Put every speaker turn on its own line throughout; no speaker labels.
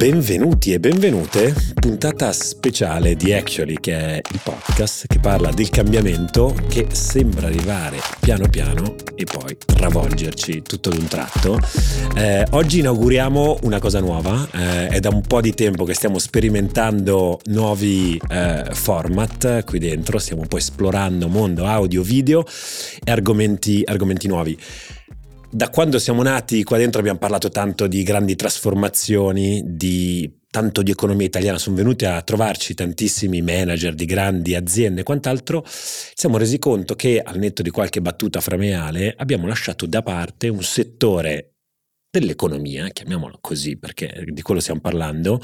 Benvenuti e benvenute, puntata speciale di Actually, che è il podcast che parla del cambiamento che sembra arrivare piano piano e poi travolgerci tutto d'un tratto. Eh, oggi inauguriamo una cosa nuova, eh, è da un po' di tempo che stiamo sperimentando nuovi eh, format qui dentro, stiamo un po' esplorando mondo audio, video e argomenti, argomenti nuovi da quando siamo nati qua dentro abbiamo parlato tanto di grandi trasformazioni, di tanto di economia italiana, sono venuti a trovarci tantissimi manager di grandi aziende e quant'altro, ci siamo resi conto che al netto di qualche battuta frameale abbiamo lasciato da parte un settore dell'economia, chiamiamolo così perché di quello stiamo parlando,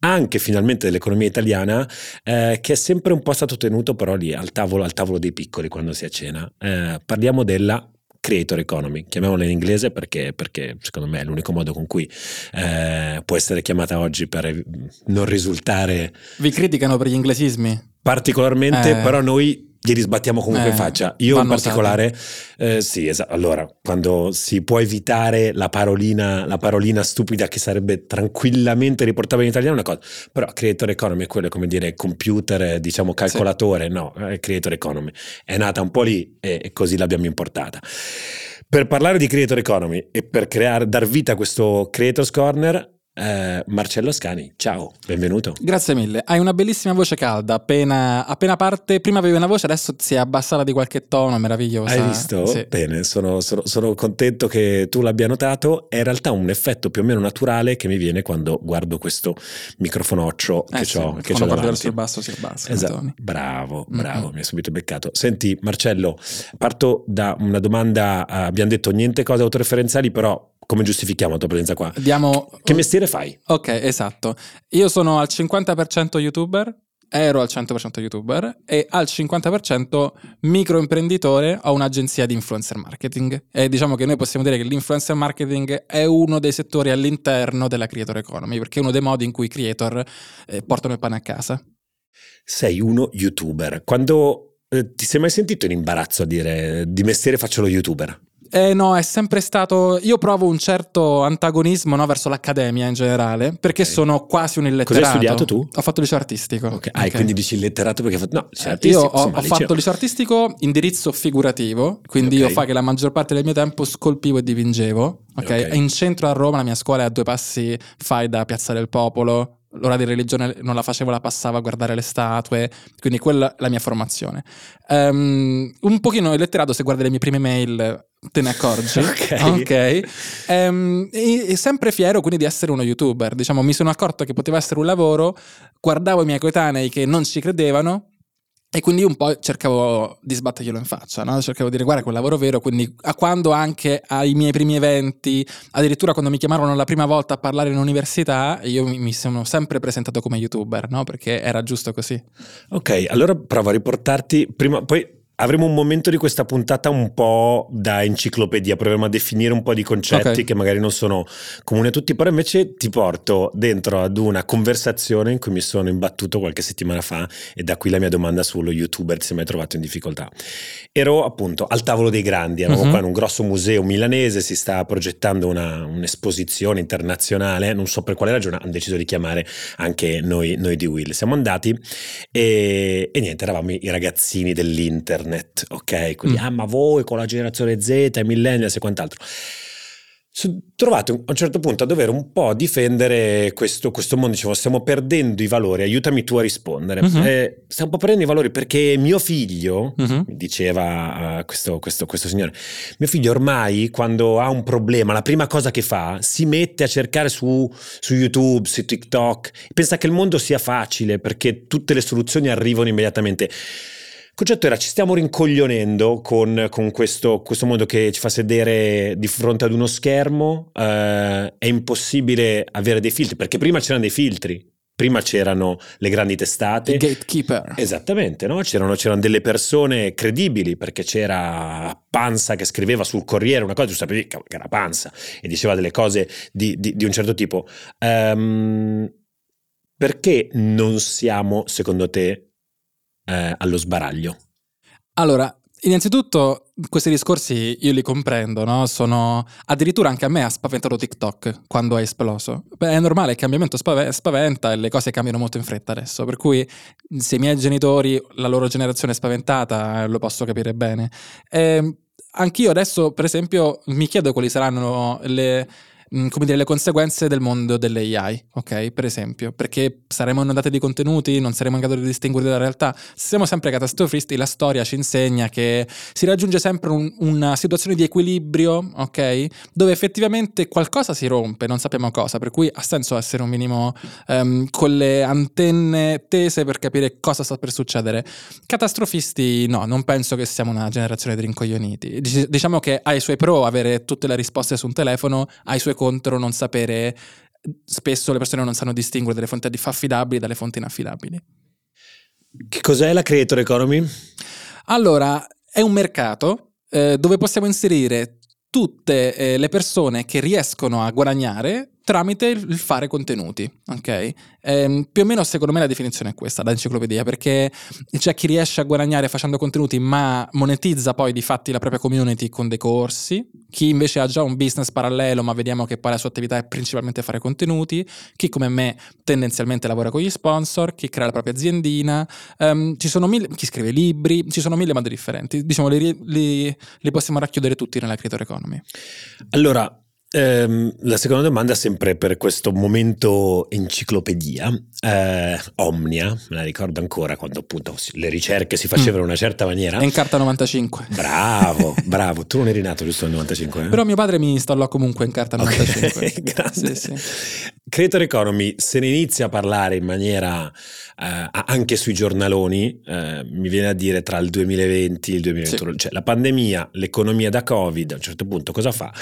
anche finalmente dell'economia italiana, eh, che è sempre un po' stato tenuto però lì al tavolo, al tavolo dei piccoli quando si è a cena. Eh, parliamo della creator economy, chiamiamola in inglese perché, perché, secondo me è l'unico modo con cui eh, può essere chiamata oggi per non risultare...
Vi criticano per gli inglesismi?
Particolarmente, eh. però noi glieli sbattiamo comunque eh, in faccia. Io in particolare, eh, sì, esatto. Allora, quando si può evitare la parolina, la parolina stupida che sarebbe tranquillamente riportabile in italiano, è una cosa. Però creator economy è quello, come dire, computer, diciamo calcolatore, sì. no, è creator economy. È nata un po' lì e, e così l'abbiamo importata. Per parlare di creator economy e per creare, dar vita a questo creators corner, eh, Marcello Scani, ciao, benvenuto.
Grazie mille. Hai una bellissima voce calda, appena, appena parte, prima avevi una voce, adesso si è abbassata di qualche tono, meravigliosa.
Hai visto? Sì. Bene, sono, sono, sono, contento che tu l'abbia notato. È in realtà un effetto più o meno naturale che mi viene quando guardo questo microfonoccio eh che
sì,
ho che
Quando verso il basso si abbassa.
Esatto. Bravo, bravo, mm-hmm. mi hai subito beccato. Senti Marcello, parto da una domanda, abbiamo detto niente cose autoreferenziali, però come giustifichiamo la tua presenza qua?
Diamo...
Che mestiere fai?
Ok, esatto. Io sono al 50% youtuber, ero al 100% youtuber e al 50% microimprenditore ho un'agenzia di influencer marketing e diciamo che noi possiamo dire che l'influencer marketing è uno dei settori all'interno della creator economy perché è uno dei modi in cui i creator eh, portano il pane a casa.
Sei uno youtuber. Quando eh, ti sei mai sentito in imbarazzo a dire di mestiere faccio lo youtuber?
Eh no, è sempre stato. Io provo un certo antagonismo no, verso l'accademia in generale, perché okay. sono quasi un illetterato.
Cosa hai studiato tu?
Ho fatto liceo artistico.
Ok, ah, okay. quindi dici illetterato perché hai fatto. No, liceo artistico.
Io ho, insomma, ho liceo. fatto liceo artistico indirizzo figurativo, quindi okay. io fa che la maggior parte del mio tempo scolpivo e dipingevo. Ok, in centro a Roma la mia scuola è a due passi fai da Piazza del Popolo, l'ora di religione non la facevo, la passavo a guardare le statue, quindi quella è la mia formazione. Um, un pochino letterato, se guardi le mie prime mail te ne accorgi.
ok.
okay. Um, e, e, sempre fiero quindi di essere uno youtuber. Diciamo, mi sono accorto che poteva essere un lavoro, guardavo i miei coetanei che non ci credevano e quindi un po' cercavo di sbatterglielo in faccia, no? cercavo di dire guarda quel lavoro vero, quindi a quando anche ai miei primi eventi, addirittura quando mi chiamarono la prima volta a parlare in università, io mi, sono sempre presentato come youtuber, no? perché era giusto così.
Ok, allora provo a riportarti prima, poi Avremo un momento di questa puntata un po' da enciclopedia, proviamo a definire un po' di concetti okay. che magari non sono comuni a tutti, però invece ti porto dentro ad una conversazione in cui mi sono imbattuto qualche settimana fa e da qui la mia domanda sullo youtuber ti sei mai trovato in difficoltà. Ero appunto al tavolo dei grandi, eravamo uh-huh. qua in un grosso museo milanese, si sta progettando una, un'esposizione internazionale, non so per quale ragione hanno deciso di chiamare anche noi, noi di Will. Siamo andati e, e niente, eravamo i ragazzini dell'internet internet, ok? Quindi, mm. ah, ma voi con la generazione Z, i millennials e quant'altro. Sono trovato a un certo punto a dover un po' difendere questo, questo mondo, dicevo, stiamo perdendo i valori, aiutami tu a rispondere. Uh-huh. Eh, stiamo un po' perdendo i valori perché mio figlio, uh-huh. diceva uh, questo, questo, questo, signore, mio figlio ormai quando ha un problema, la prima cosa che fa, si mette a cercare su, su YouTube, su TikTok, pensa che il mondo sia facile perché tutte le soluzioni arrivano immediatamente. Il concetto era ci stiamo rincoglionendo con, con questo, questo, modo che ci fa sedere di fronte ad uno schermo, eh, è impossibile avere dei filtri, perché prima c'erano dei filtri, prima c'erano le grandi testate.
Il gatekeeper.
Esattamente, no? c'erano, c'erano, delle persone credibili perché c'era Panza che scriveva sul Corriere una cosa, tu sapevi che era Panza e diceva delle cose di, di, di un certo tipo. Um, perché non siamo, secondo te, eh, allo sbaraglio?
Allora, innanzitutto questi discorsi io li comprendo, no? Sono addirittura anche a me ha spaventato TikTok quando è esploso. Beh, è normale, il cambiamento spaventa e le cose cambiano molto in fretta adesso, per cui se i miei genitori, la loro generazione è spaventata, lo posso capire bene. E ehm, anch'io adesso, per esempio, mi chiedo quali saranno le Mm, come dire, le conseguenze del mondo dell'AI, ok? Per esempio, perché saremo inondati di contenuti, non saremo in grado di distinguere dalla realtà. Siamo sempre catastrofisti, la storia ci insegna che si raggiunge sempre un, una situazione di equilibrio, ok? Dove effettivamente qualcosa si rompe, non sappiamo cosa, per cui ha senso essere un minimo um, con le antenne tese per capire cosa sta per succedere. Catastrofisti, no, non penso che siamo una generazione di rincoglioniti. Diciamo che ha i suoi pro avere tutte le risposte su un telefono, ha i suoi contro non sapere, spesso le persone non sanno distinguere delle fonti affidabili dalle fonti inaffidabili.
Che cos'è la creator economy?
Allora, è un mercato eh, dove possiamo inserire tutte eh, le persone che riescono a guadagnare tramite il fare contenuti, ok? Eh, più o meno secondo me la definizione è questa, da enciclopedia, perché c'è chi riesce a guadagnare facendo contenuti ma monetizza poi di fatti la propria community con dei corsi, chi invece ha già un business parallelo ma vediamo che poi la sua attività è principalmente fare contenuti, chi come me tendenzialmente lavora con gli sponsor, chi crea la propria aziendina, sono mille, chi scrive libri, ci sono mille modi differenti, diciamo li, li, li possiamo racchiudere tutti nella creator economy.
Allora, Ehm, la seconda domanda sempre per questo momento enciclopedia. Eh, Omnia, me la ricordo ancora quando appunto le ricerche si facevano in una certa maniera.
È in carta 95.
Bravo, bravo. Tu non eri nato giusto nel 95? Eh?
Però mio padre mi installò comunque in carta 95. Okay,
grazie. Sì, sì. Creator Economy, se ne inizia a parlare in maniera eh, anche sui giornaloni, eh, mi viene a dire tra il 2020 e il 2021, sì. cioè la pandemia, l'economia da Covid, a un certo punto cosa fa?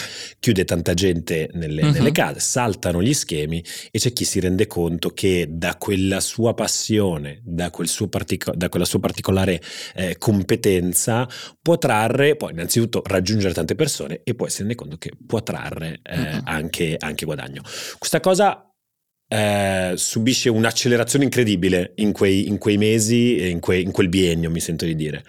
Chiude tanta gente nelle, uh-huh. nelle case, saltano gli schemi e c'è chi si rende conto che da quella sua passione, da, quel suo partico- da quella sua particolare eh, competenza può trarre, poi innanzitutto raggiungere tante persone e poi si rende conto che può trarre uh-huh. anche, anche guadagno. Questa cosa eh, subisce un'accelerazione incredibile in quei, in quei mesi e in, que, in, quel biennio, mi sento di dire.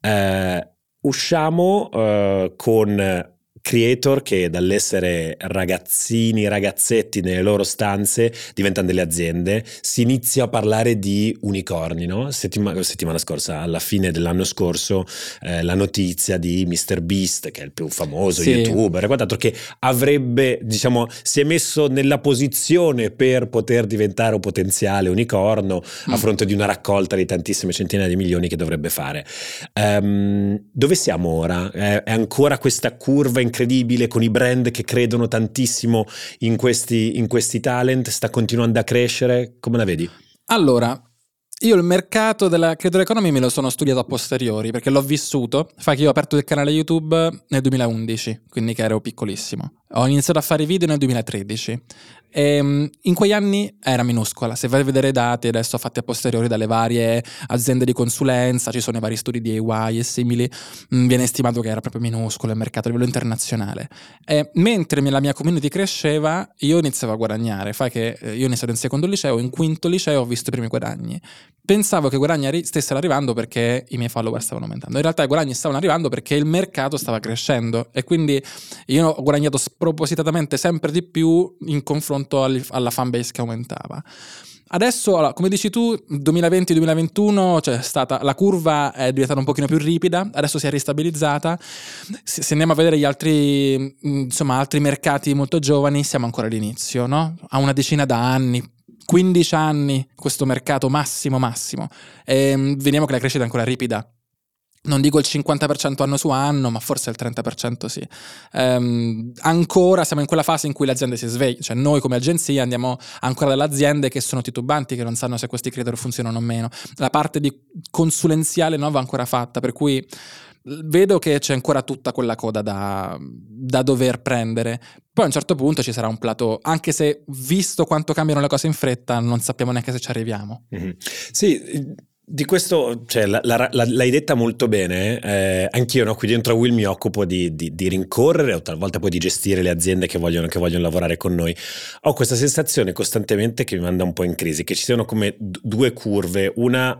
Eh, usciamo eh, con creator che dall'essere ragazzini, ragazzetti nelle loro stanze diventano delle aziende, si inizia a parlare di unicorni, no? Settima, settimana scorsa, alla fine dell'anno scorso, eh, la notizia di Mr. Beast, che è il più famoso sì. youtuber, quant'altro, che avrebbe, diciamo, si è messo nella posizione per poter diventare un potenziale unicorno mm. a fronte di una raccolta di tantissime centinaia di milioni che dovrebbe fare. Um, dove siamo ora? È, è ancora questa curva in incredibile con i brand che credono tantissimo in questi, in questi talent, sta continuando a crescere, come la vedi?
Allora, io il mercato della creator economy me lo sono studiato a posteriori perché l'ho vissuto. Fa che io ho aperto il canale YouTube nel 2011, quindi che ero piccolissimo. Ho iniziato a fare video nel 2013. E, ehm, in quegli anni era minuscola. Se vai a vedere i dati adesso fatti a posteriori dalle varie aziende di consulenza, ci sono i vari studi di AY e simili, mm, viene stimato che era proprio minuscolo il mercato a livello internazionale. E mentre la mia community cresceva, io iniziavo a guadagnare. Fai che eh, io ho iniziato in secondo liceo, in quinto liceo ho visto i primi guadagni. Pensavo che i guadagni stessero arrivando perché i miei follower stavano aumentando. In realtà i guadagni stavano arrivando perché il mercato stava crescendo e quindi io ho guadagnato spropositatamente sempre di più in confronto alla fanbase che aumentava. Adesso, come dici tu, 2020-2021 c'è stata, la curva è diventata un pochino più ripida, adesso si è ristabilizzata. Se, se andiamo a vedere gli altri, insomma, altri mercati molto giovani, siamo ancora all'inizio, no? A una decina d'anni, 15 anni questo mercato massimo massimo e ehm, vediamo che la crescita è ancora ripida non dico il 50% anno su anno, ma forse il 30% sì. Um, ancora siamo in quella fase in cui le aziende si svegliano, cioè noi come agenzia andiamo ancora dalle aziende che sono titubanti, che non sanno se questi creator funzionano o meno. La parte di consulenziale non va ancora fatta, per cui vedo che c'è ancora tutta quella coda da, da, dover prendere. Poi a un certo punto ci sarà un plateau, anche se visto quanto cambiano le cose in fretta, non sappiamo neanche se ci arriviamo.
Mm-hmm. Sì, di questo, cioè, la, la, la, l'hai detta molto bene, eh, anch'io no? qui dentro a Will mi occupo di, di, di, rincorrere o talvolta poi di gestire le aziende che vogliono, che vogliono, lavorare con noi. Ho questa sensazione costantemente che mi manda un po' in crisi, che ci siano come d- due curve, una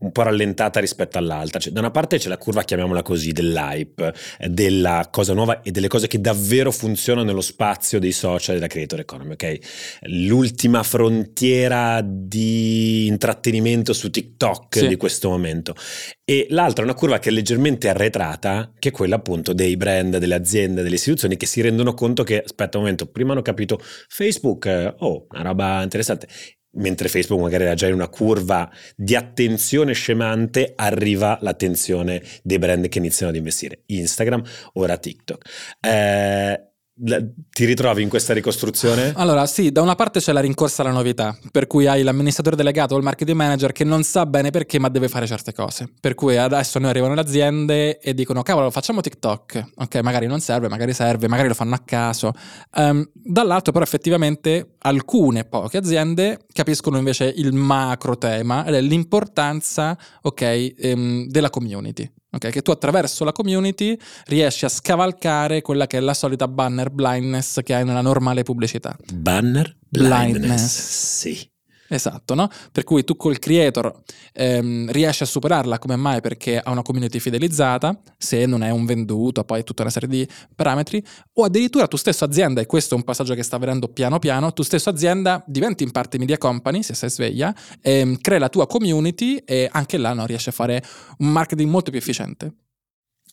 un po' rallentata rispetto all'altra. Cioè, da una parte c'è la curva, chiamiamola così, dell'hype, eh, della cosa nuova e delle cose che davvero funzionano nello spazio dei social e della creator economy, ok? L'ultima frontiera di intrattenimento su TikTok sì. di questo momento. E l'altra è una curva che è leggermente arretrata, che è quella appunto dei brand, delle aziende, delle istituzioni che si rendono conto che, aspetta un momento, prima hanno capito Facebook, eh, oh, una roba interessante mentre Facebook magari era già in una curva di attenzione scemante, arriva l'attenzione dei brand che iniziano ad investire. Instagram, ora TikTok. Eh, ti ritrovi in questa ricostruzione?
Allora, sì, da una parte c'è la rincorsa alla novità, per cui hai l'amministratore delegato o il marketing manager che non sa bene perché, ma deve fare certe cose. Per cui adesso noi arrivano le aziende e dicono: cavolo, facciamo TikTok. Ok, magari non serve, magari serve, magari lo fanno a caso. Um, dall'altro, però, effettivamente alcune poche aziende capiscono invece il macro tema ed è l'importanza, ok, um, della community. Okay, che tu attraverso la community riesci a scavalcare quella che è la solita banner blindness che hai nella normale pubblicità.
Banner blindness. blindness. Sì.
Esatto, no? Per cui tu col creator ehm, riesci a superarla, come mai? Perché ha una community fidelizzata, se non è un venduto, poi tutta una serie di parametri, o addirittura tu stesso azienda, e questo è un passaggio che sta avvenendo piano piano, tu stesso azienda diventi in parte media company, se sei sveglia, ehm, crea la tua community e anche là no, riesci a fare un marketing molto più efficiente.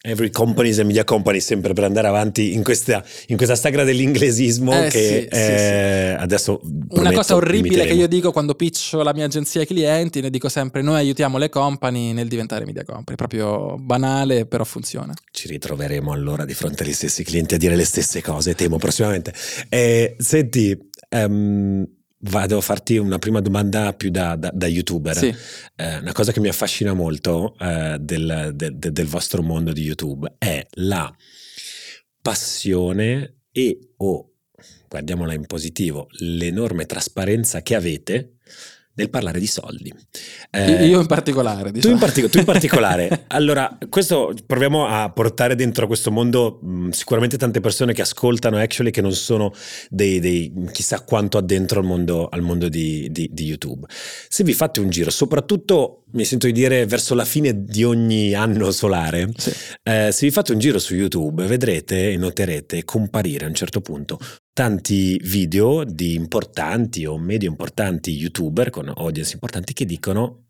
Every company is a media company, sempre per andare avanti in questa, in questa sagra dell'inglesismo eh, che sì, eh, sì, adesso...
Una cosa orribile che io dico quando pitcho la mia agenzia ai clienti, ne dico sempre noi aiutiamo le company nel diventare media company, proprio banale però funziona.
Ci ritroveremo allora di fronte agli stessi clienti a dire le stesse cose, temo prossimamente. Eh, senti, um, Vado a farti una prima domanda più da, da, da youtuber. Sì. Eh, una cosa che mi affascina molto eh, del, de, de, del vostro mondo di YouTube è la passione e o, guardiamola in positivo, l'enorme trasparenza che avete nel parlare di soldi.
Eh, Io in particolare.
Diciamo. Tu, in partic- tu in particolare. allora, questo proviamo a portare dentro questo mondo mh, sicuramente tante persone che ascoltano actually che non sono dei, dei chissà quanto addentro al mondo, al mondo di, di, di, YouTube. Se vi fate un giro, soprattutto mi sento di dire verso la fine di ogni anno solare, sì. eh, se vi fate un giro su YouTube vedrete e noterete comparire a un certo punto tanti video di importanti o medio importanti youtuber con audience importanti che dicono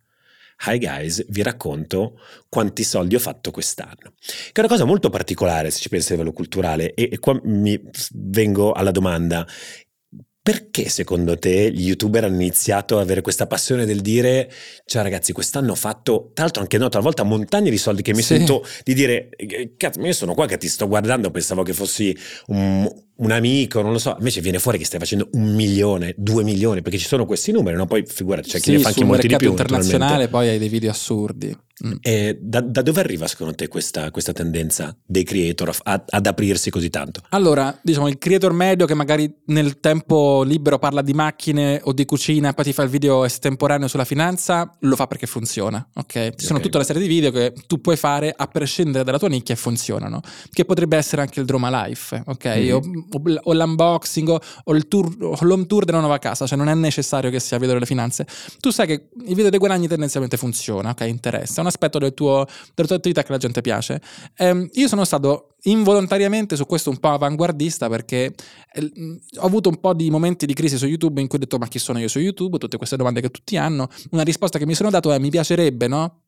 Hi guys, vi racconto quanti soldi ho fatto quest'anno. Che è una cosa molto particolare se ci pensi a livello culturale e, e qua mi vengo alla domanda perché secondo te gli youtuber hanno iniziato ad avere questa passione del dire ciao ragazzi quest'anno ho fatto tra l'altro anche no talvolta montagne di soldi che mi sì. sento di dire cazzo io sono qua che ti sto guardando pensavo che fossi un, un amico, non lo so, invece viene fuori che stai facendo un milione, due milioni, perché ci sono questi numeri, no? Poi figurati, c'è chi ne fa anche molti di più.
internazionale poi hai dei video assurdi.
Mm. E da, da, dove arriva secondo te questa, questa tendenza dei creator a, ad aprirsi così tanto?
Allora, diciamo il creator medio che magari nel tempo libero parla di macchine o di cucina e poi ti fa il video estemporaneo sulla finanza, lo fa perché funziona, ok? Ci okay. sono tutta una serie di video che tu puoi fare a prescindere dalla tua nicchia e funzionano, che potrebbe essere anche il Droma Life, ok? Mm-hmm. O, o, l'unboxing o, il tour, o l'home tour della nuova casa, cioè non è necessario che sia video delle finanze. Tu sai che il video dei guadagni tendenzialmente funziona, ok? Interessa un aspetto del tuo, della tua attività che la gente piace. Ehm, io sono stato involontariamente su questo un po' avanguardista perché eh, ho avuto un po' di momenti di crisi su YouTube in cui ho detto ma chi sono io su YouTube, tutte queste domande che tutti hanno. Una risposta che mi sono dato è mi piacerebbe, no?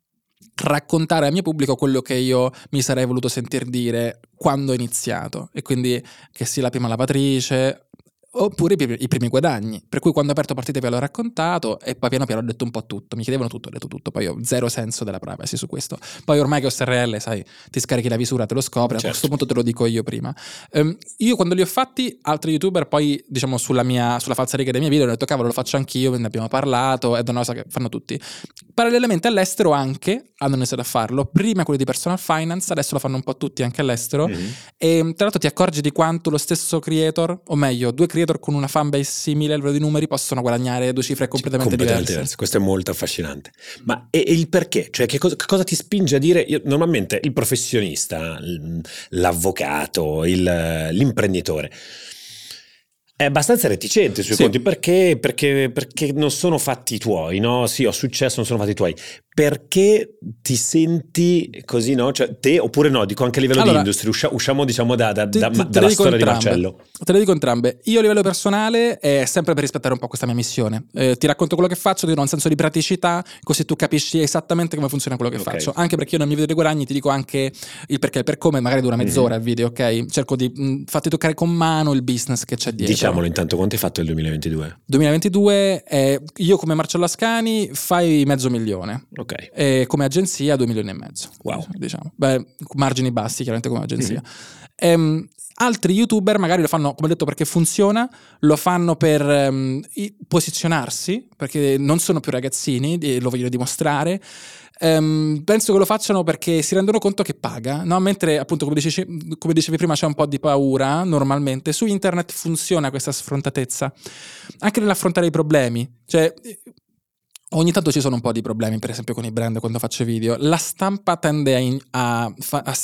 Raccontare al mio pubblico quello che io mi sarei voluto sentir dire quando ho iniziato. E quindi che sia la prima lavatrice oppure i primi, guadagni. Per cui quando ho aperto partite ve l'ho raccontato e poi piano piano ho detto un po' tutto. Mi chiedevano tutto, ho detto tutto. Poi ho zero senso della privacy su questo. Poi ormai che ho SRL, sai, ti scarichi la visura, te lo scopri. Certo. A questo punto te lo dico io prima. Um, io quando li ho fatti, altri youtuber poi, diciamo, sulla mia sulla falsa riga dei miei video, ho detto cavolo, lo faccio anch'io, ne abbiamo parlato, è una cosa che fanno tutti. Parallelamente all'estero anche hanno iniziato a farlo. Prima quelli di personal finance, adesso lo fanno un po' tutti anche all'estero. Mm-hmm. E tra l'altro ti accorgi di quanto lo stesso creator, o meglio, due creator creator con una fanbase simile a livello di numeri possono guaguadagnare due cifre completamente, completamente diverse. diverse.
Questo è molto affascinante. Ma e, e il perché? Cioè, che cosa, che cosa, ti spinge a dire? Io, normalmente il professionista, l'avvocato, il, l'imprenditore è abbastanza reticente sui
Sì.
conti perché, perché, perché non sono fatti tuoi, no? Sì, ho successo, non sono fatti tuoi. Perché ti senti così, no? Cioè, te oppure no? Dico anche a livello
Allora,
di industria, uscia- usciamo diciamo da, da-
Te-
da-
te-
dalla storia di. Marcello.
Te le dico entrambe. Io a livello personale è sempre per rispettare un po' questa mia missione. Eh, ti racconto quello che faccio, ti do un senso di praticità, così tu capisci esattamente come funziona quello che
Ok.
faccio. Anche perché io nel mio video dei guadagni ti dico anche il perché e il per come, magari dura mezz'ora
Mhm.
il video, ok? Cerco di mh, farti toccare con mano il business che c'è dietro.
Diciamolo intanto, quanto hai fatto il 2022?
2022, eh, io come Marcello Ascani fai mezzo milione.
Ok.
E come agenzia 2 milioni e mezzo.
Wow.
Diciamo. Beh, margini bassi chiaramente come agenzia. Ehm, altri youtuber magari lo fanno, come ho detto, perché funziona, lo fanno per i- posizionarsi, perché non sono più ragazzini, lo vogliono dimostrare. Ehm, penso che lo facciano perché si rendono conto che paga, no? mentre appunto come dicevi, come dicevi prima c'è un po' di paura normalmente, su internet funziona questa sfrontatezza, anche nell'affrontare i problemi, cioè ogni tanto ci sono un po' di problemi per esempio con i brand quando faccio video, la stampa tende a, in- a a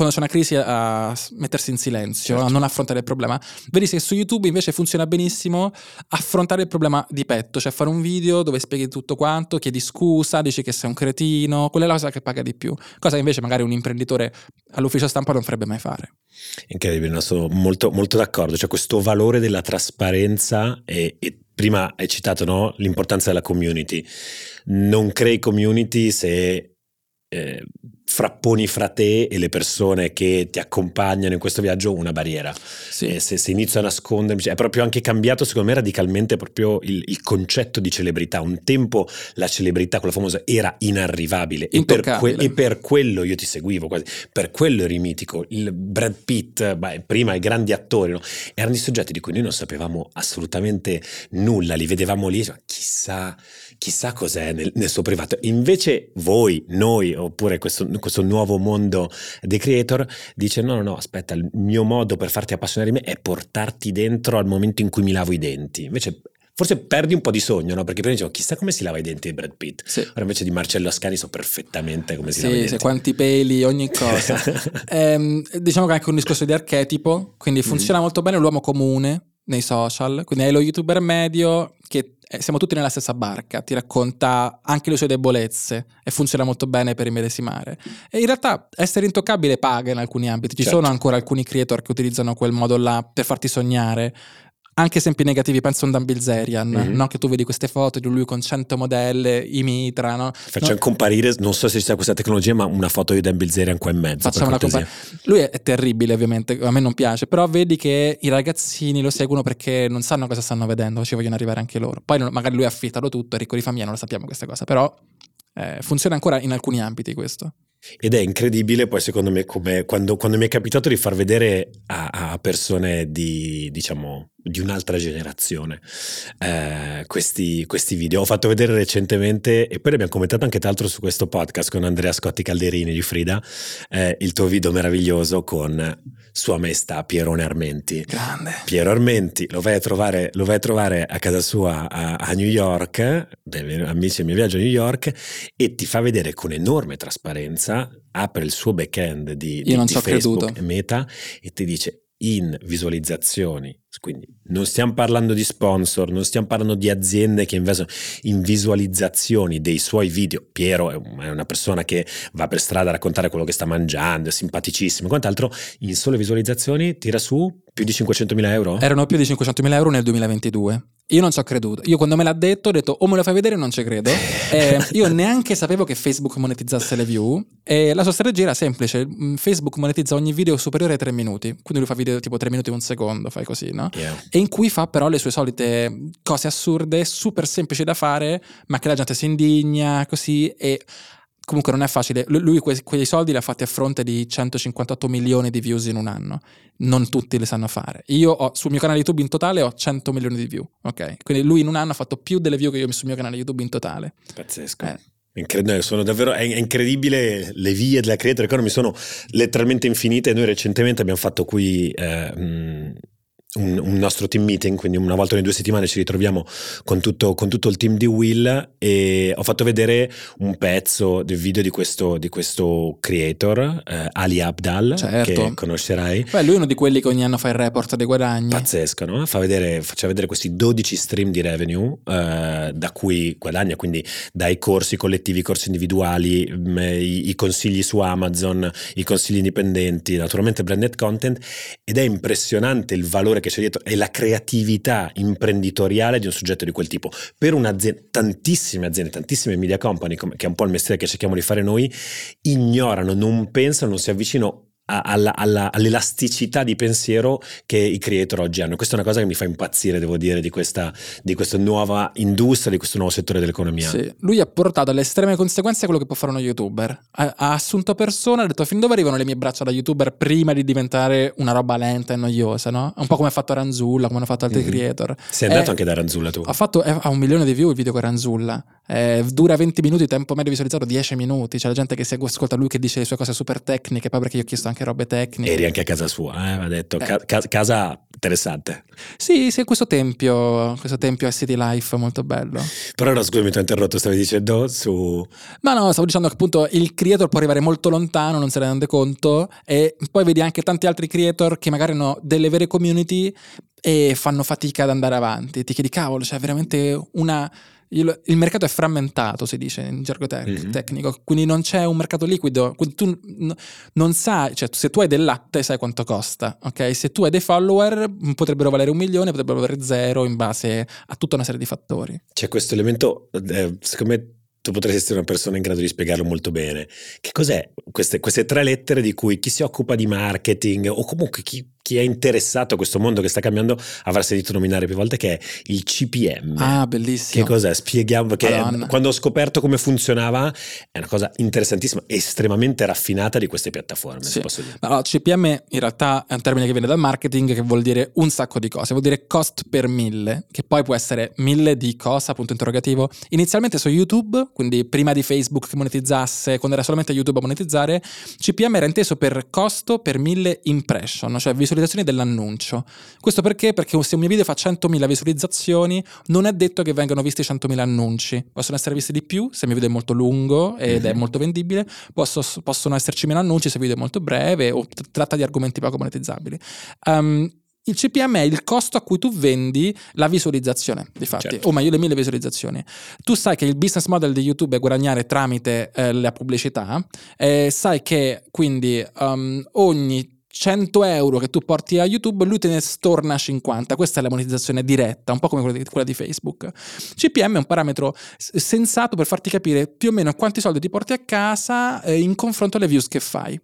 quando c'è una crisi a s- mettersi in silenzio,
Certo.
a non affrontare il problema. Vedi che su YouTube invece funziona benissimo affrontare il problema di petto, cioè fare un video dove spieghi tutto quanto, chiedi scusa, dici che sei un cretino, quella è la cosa che paga di più, cosa che invece magari un imprenditore all'ufficio stampa non farebbe mai fare.
Incredibile, no? sono molto, molto d'accordo. C'è questo valore della trasparenza e, e prima hai citato no? l'importanza della community. Non crei community se eh, frapponi fra te e le persone che ti accompagnano in questo viaggio una barriera.
Sì.
E se, se inizio a nascondermi, cioè, è proprio anche cambiato secondo me radicalmente proprio il, il concetto di celebrità. Un tempo la celebrità, quella famosa, era inarrivabile e per, que- e per quello io ti seguivo quasi, per quello eri mitico. Il Brad Pitt, beh, prima i grandi attori, no? erano dei soggetti di cui noi non sapevamo assolutamente nulla, li vedevamo lì, ma chissà, chissà cos'è nel, nel suo privato. Invece voi, noi, oppure questo, questo nuovo mondo dei creator, dice no, no, no, aspetta, il mio modo per farti appassionare di me è portarti dentro al momento in cui mi lavo i denti. Invece forse perdi un po' di sogno, no? Perché prima dicevo, chissà come si lava i denti di Brad Pitt.
Sì.
Ora invece di Marcello Ascani so perfettamente come si lava i
Sì,
denti.
sì, quanti peli, ogni cosa. Ehm, diciamo che è anche un discorso di archetipo, quindi funziona
Mm.
molto bene l'uomo comune nei social, quindi hai lo youtuber medio che eh, siamo tutti nella stessa barca, ti racconta anche le sue debolezze e funziona molto bene per immedesimare. E in realtà essere intoccabile paga in alcuni ambiti, ci
Certo.
sono ancora alcuni creator che utilizzano quel modo là per farti sognare. Anche esempi negativi, penso a un Dan Bilzerian,
Mhm.
no? che tu vedi queste foto di lui con 100 modelle, i mitra, no?
Facciamo
No?
comparire, non so se sia questa tecnologia, ma una foto di Dan Bilzerian qua in mezzo.
Facciamo una
cortesia.
compa- Lui è terribile, ovviamente, a me non piace, però vedi che i ragazzini lo seguono perché non sanno cosa stanno vedendo, ci vogliono arrivare anche loro. Poi magari lui ha affittato tutto, è ricco di famiglia, non lo sappiamo questa cosa, però eh, funziona ancora in alcuni ambiti questo.
Ed è incredibile poi secondo me come quando, quando mi è capitato di far vedere a, a persone di, diciamo, di un'altra generazione eh, questi, questi video. Ho fatto vedere recentemente e poi l'abbiamo commentato anche tra l'altro su questo podcast con Andrea Scotti Calderini di Frida, eh, il tuo video meraviglioso con Sua Maestà Pierone Armenti.
Grande.
Piero Armenti lo vai a trovare, lo vai a, trovare a casa sua a, a New York, dei amici del mio viaggio a New York, e ti fa vedere con enorme trasparenza, apre il suo back-end di, di,
non
di Facebook
creduto.
Meta e ti dice in visualizzazioni, quindi non stiamo parlando di sponsor, non stiamo parlando di aziende che investono in visualizzazioni dei suoi video. Piero è un- è una persona che va per strada a raccontare quello che sta mangiando, è simpaticissimo, quant'altro, in sole visualizzazioni tira su più di 500.000 euro?
Erano più di 500.000 euro nel 2022. Io non ci ho creduto. Io quando me l'ha detto ho detto o me lo fai vedere o non ci credo. Eh, io neanche sapevo che Facebook monetizzasse le view. E la sua strategia era semplice. Mm, Facebook monetizza ogni video superiore ai 3 minuti. Quindi lui fa video tipo 3 minuti e un secondo, fai così, no?
Yeah.
E in cui fa però le sue solite cose assurde, super semplici da fare, ma che la gente si indigna, così. E comunque non è facile. Lu- Lui que- quei soldi li ha fatti a fronte di 158 milioni di views in un anno. Non tutti le sanno fare. Io ho, sul mio canale YouTube in totale ho 100 milioni di view, ok? Quindi lui in un anno ha fatto più delle view che io sul mio canale YouTube in totale.
Pazzesco.
Eh.
Incredibile, sono davvero, è, incredibile le vie della creator economy sono letteralmente infinite. Noi recentemente abbiamo fatto qui eh, un, un, nostro team meeting, quindi una volta ogni due settimane ci ritroviamo con tutto, con tutto, il team di Will e ho fatto vedere un pezzo del video di questo, di questo creator, eh, Ali Abdal, certo. che conoscerai.
Beh, lui è uno di quelli che ogni anno fa il report dei guadagni.
Pazzesco, no? Fa vedere, faccia vedere questi 12 stream di revenue eh, da cui guadagna, quindi dai corsi collettivi, corsi individuali, mh, mm, i, i consigli su Amazon, i consigli indipendenti, naturalmente branded content ed è impressionante il valore che c'è dietro e la creatività imprenditoriale di un soggetto di quel tipo. Per un'azienda, tantissime aziende, tantissime media company, che è un po' il mestiere che cerchiamo di fare noi, ignorano, non pensano, non si avvicinano alla, alla, all'elasticità di pensiero che i creator oggi hanno. Questa è una cosa che mi fa impazzire, devo dire, di questa, di questa nuova industria, di questo nuovo settore dell'economia.
Sì. Lui ha portato alle estreme conseguenze quello che può fare uno youtuber. Ha, ha assunto persone, ha detto fin dove arrivano le mie braccia da youtuber prima di diventare una roba lenta e noiosa, no? Un po' come ha fatto Ranzulla, come hanno fatto altri mm-hmm. creator.
Sei andato eh, anche da Ranzulla tu?
Ha fatto ha un milione di view il video con Ranzulla. Eh, dura 20 minuti, tempo medio visualizzato 10 minuti. C'è la gente che segue, ascolta lui che dice le sue cose super tecniche, poi perché io ho chiesto anche robe tecniche.
Eri anche a casa sua, eh? ha detto eh. Ca- casa interessante.
Sì, sì, questo tempio, questo tempio è City Life molto bello.
Però no, scusami, ti ho interrotto, stavi dicendo su...
Ma no, stavo dicendo che appunto il creator può arrivare molto lontano, non se ne rende conto, e poi vedi anche tanti altri creator che magari hanno delle vere community e fanno fatica ad andare avanti. Ti chiedi, cavolo, c'è veramente una il, il, mercato è frammentato, si dice in gergo tec- mm-hmm. tecnico, quindi non c'è un mercato liquido. Quindi tu n- non sai, cioè se tu hai del latte sai quanto costa, ok? Se tu hai dei follower potrebbero valere un milione, potrebbero valere zero in base a tutta una serie di fattori.
C'è questo elemento, eh, secondo me tu potresti essere una persona in grado di spiegarlo molto bene. Che cos'è queste, queste tre lettere di cui chi si occupa di marketing o comunque chi chi è interessato a questo mondo che sta cambiando avrà sentito nominare più volte che è il CPM.
Ah, bellissimo.
Che cos'è? Spieghiamo perché Madonna. quando ho scoperto come funzionava è una cosa interessantissima, estremamente raffinata di queste piattaforme, sì. posso dire.
Allora, CPM in realtà è un termine che viene dal marketing che vuol dire un sacco di cose, vuol dire cost per mille, che poi può essere mille di cosa, punto interrogativo. Inizialmente su YouTube, quindi prima di Facebook che monetizzasse, quando era solamente YouTube a monetizzare, CPM era inteso per costo per mille impression, cioè visualizzazioni visualizzazioni dell'annuncio. Questo perché? Perché se un mio video fa 100.000 visualizzazioni, non è detto che vengano visti 100.000 annunci. Possono essere visti di più se il mio video è molto lungo ed è mhm. molto vendibile, Posso, possono esserci meno annunci se il video è molto breve o tratta di argomenti poco monetizzabili. Um, il CPM è il costo a cui tu vendi la visualizzazione, di fatti, certo. o meglio le mille visualizzazioni. Tu sai che il business model di YouTube è guadagnare tramite eh, la pubblicità, eh, sai che quindi um, ogni 100 euro che tu porti a YouTube, lui te ne storna 50. Questa è la monetizzazione diretta, un po' come quella di, quella di, Facebook. CPM è un parametro sensato per farti capire più o meno quanti soldi ti porti a casa eh, in confronto alle views che fai.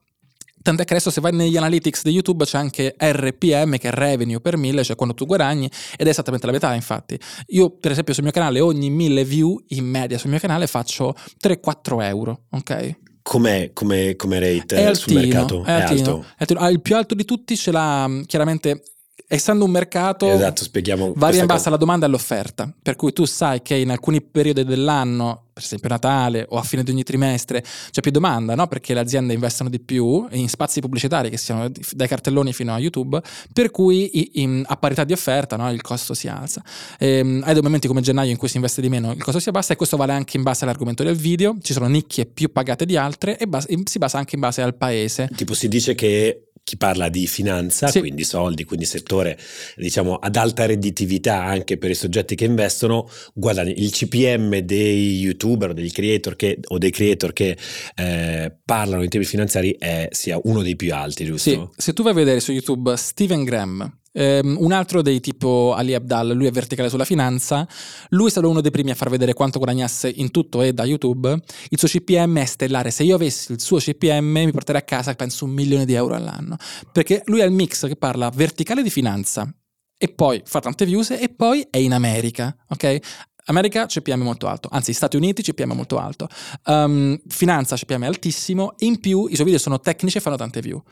Tant'è che adesso se vai negli analytics di YouTube c'è anche RPM che è revenue per mille, cioè quando tu guadagni, ed è esattamente la metà infatti. Io per esempio sul mio canale ogni mille view in media sul mio canale faccio 3-4 euro, ok?
Com'è come, come rate è altino, sul mercato?
È, è alto. È altino. Ah, il più alto di tutti ce l'ha chiaramente essendo un mercato
esatto, spieghiamo
varia in base alla domanda e all'offerta. Per cui tu sai che in alcuni periodi dell'anno per esempio Natale o a fine di ogni trimestre c'è più domanda no? perché le aziende investono di più in spazi pubblicitari che siano dai cartelloni fino a YouTube per cui in, a parità di offerta no? il costo si alza. Ehm, hai dei momenti come gennaio in cui si investe di meno il costo si abbassa e questo vale anche in base all'argomento del video. Ci sono nicchie più pagate di altre e bas- si basa anche in base al paese.
Tipo si dice che chi parla di finanza, sì. quindi soldi, quindi settore diciamo ad alta redditività anche per i soggetti che investono, guadagni il CPM dei youtuber o dei creator che, o dei creator che eh, parlano in temi finanziari è sia uno dei più alti, giusto?
Sì, se tu vai a vedere su YouTube Steven Graham, Um, un altro dei tipo Ali Abdal, lui è verticale sulla finanza, lui è stato uno dei primi a far vedere quanto guadagnasse in tutto e da YouTube. Il suo CPM è stellare. Se io avessi il suo CPM mi porterei a casa penso un milione di euro all'anno. Perché lui ha il mix che parla verticale di finanza e poi fa tante views e poi è in America, ok? America CPM molto alto, anzi Stati Uniti CPM molto alto, um, finanza CPM altissimo, in più i suoi video sono tecnici e fanno tante view,